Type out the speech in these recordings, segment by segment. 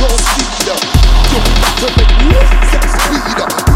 Don't speed make me sex speed up.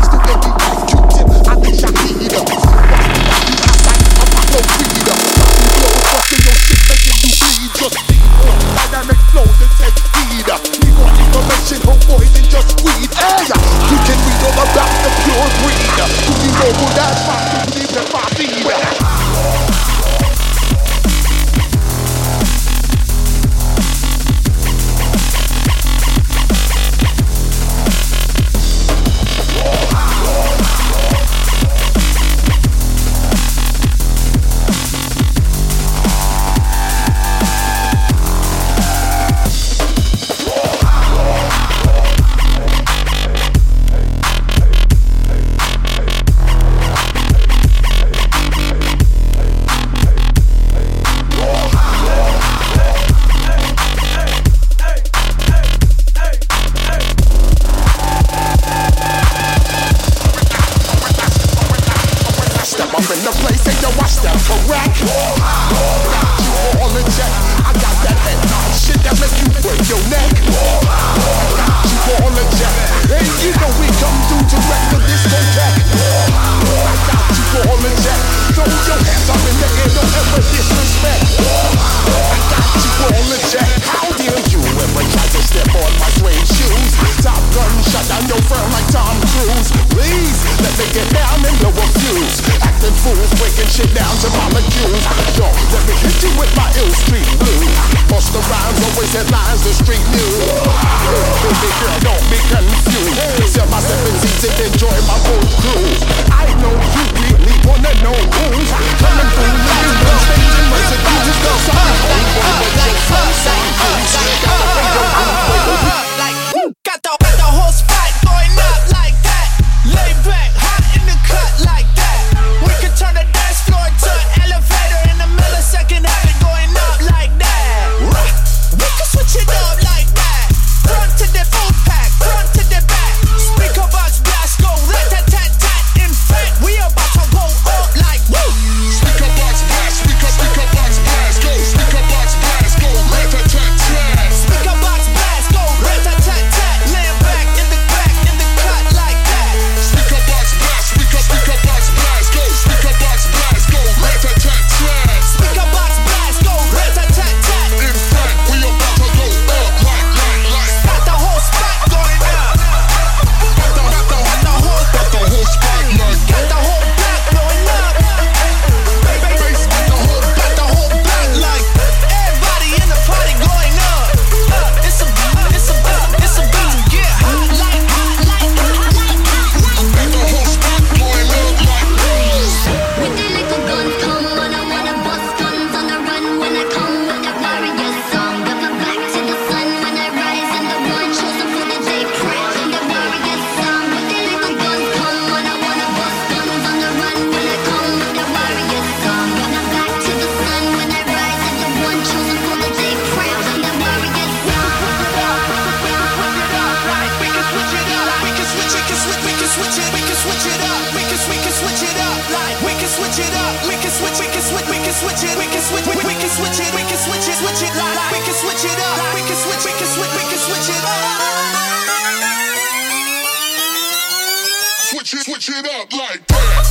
switch it up like that.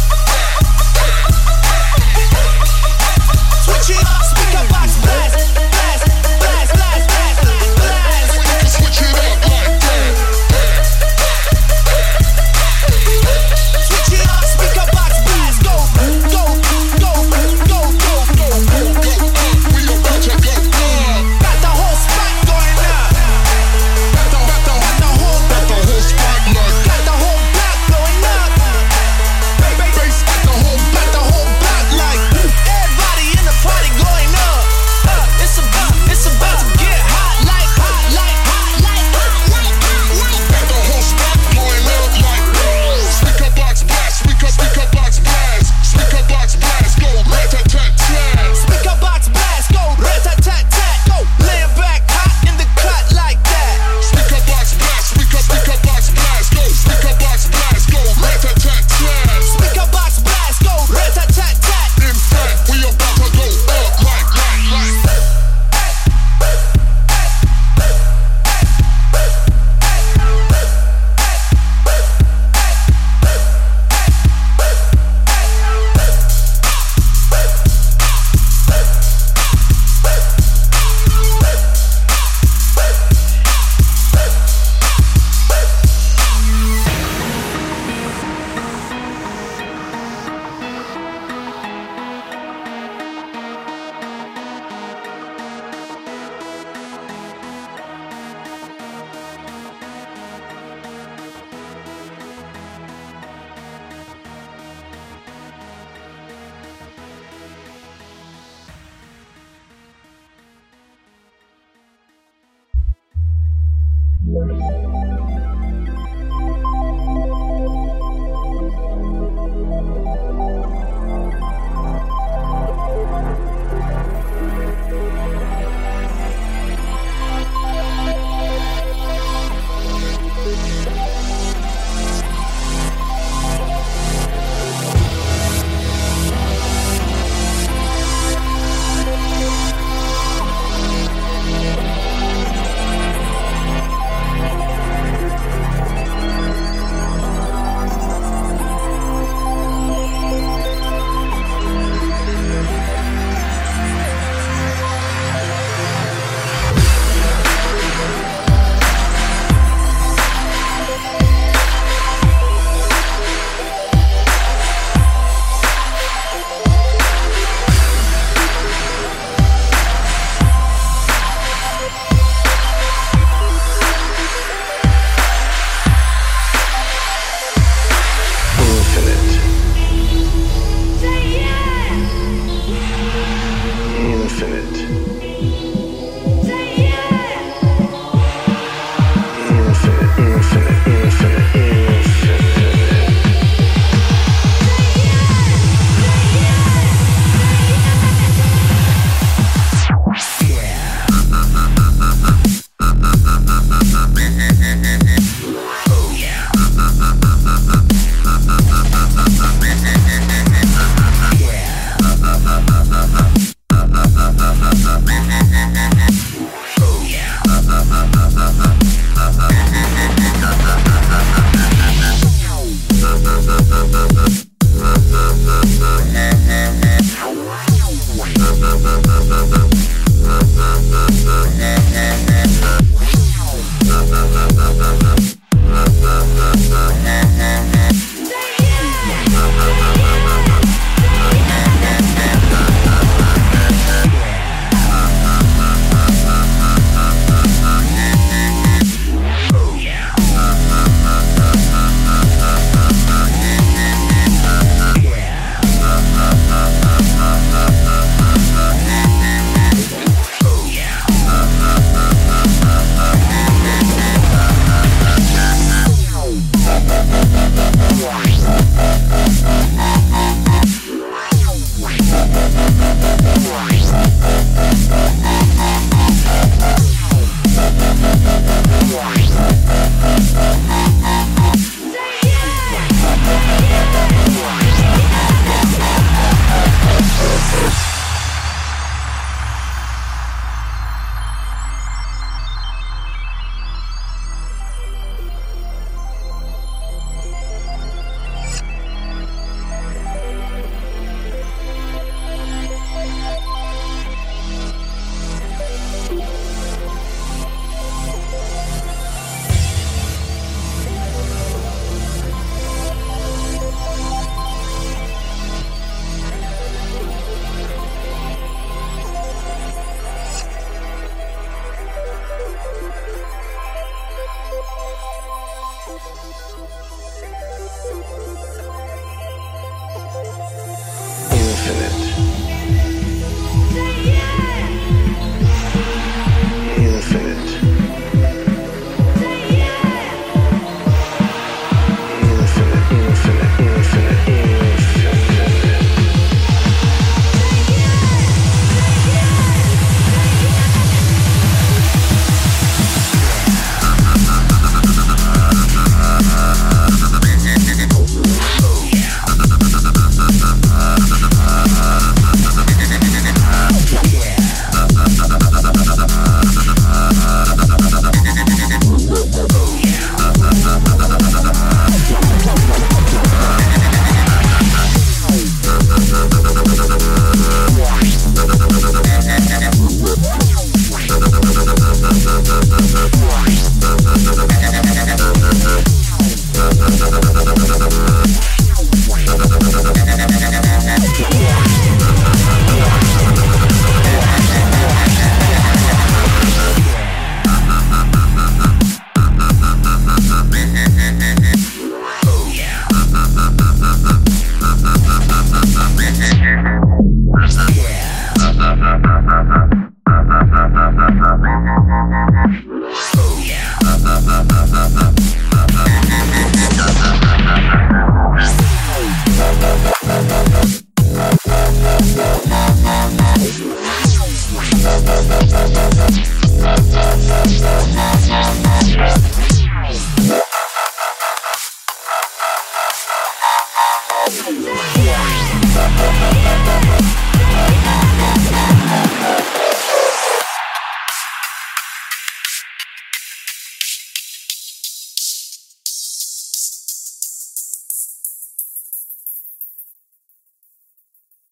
Switch it up.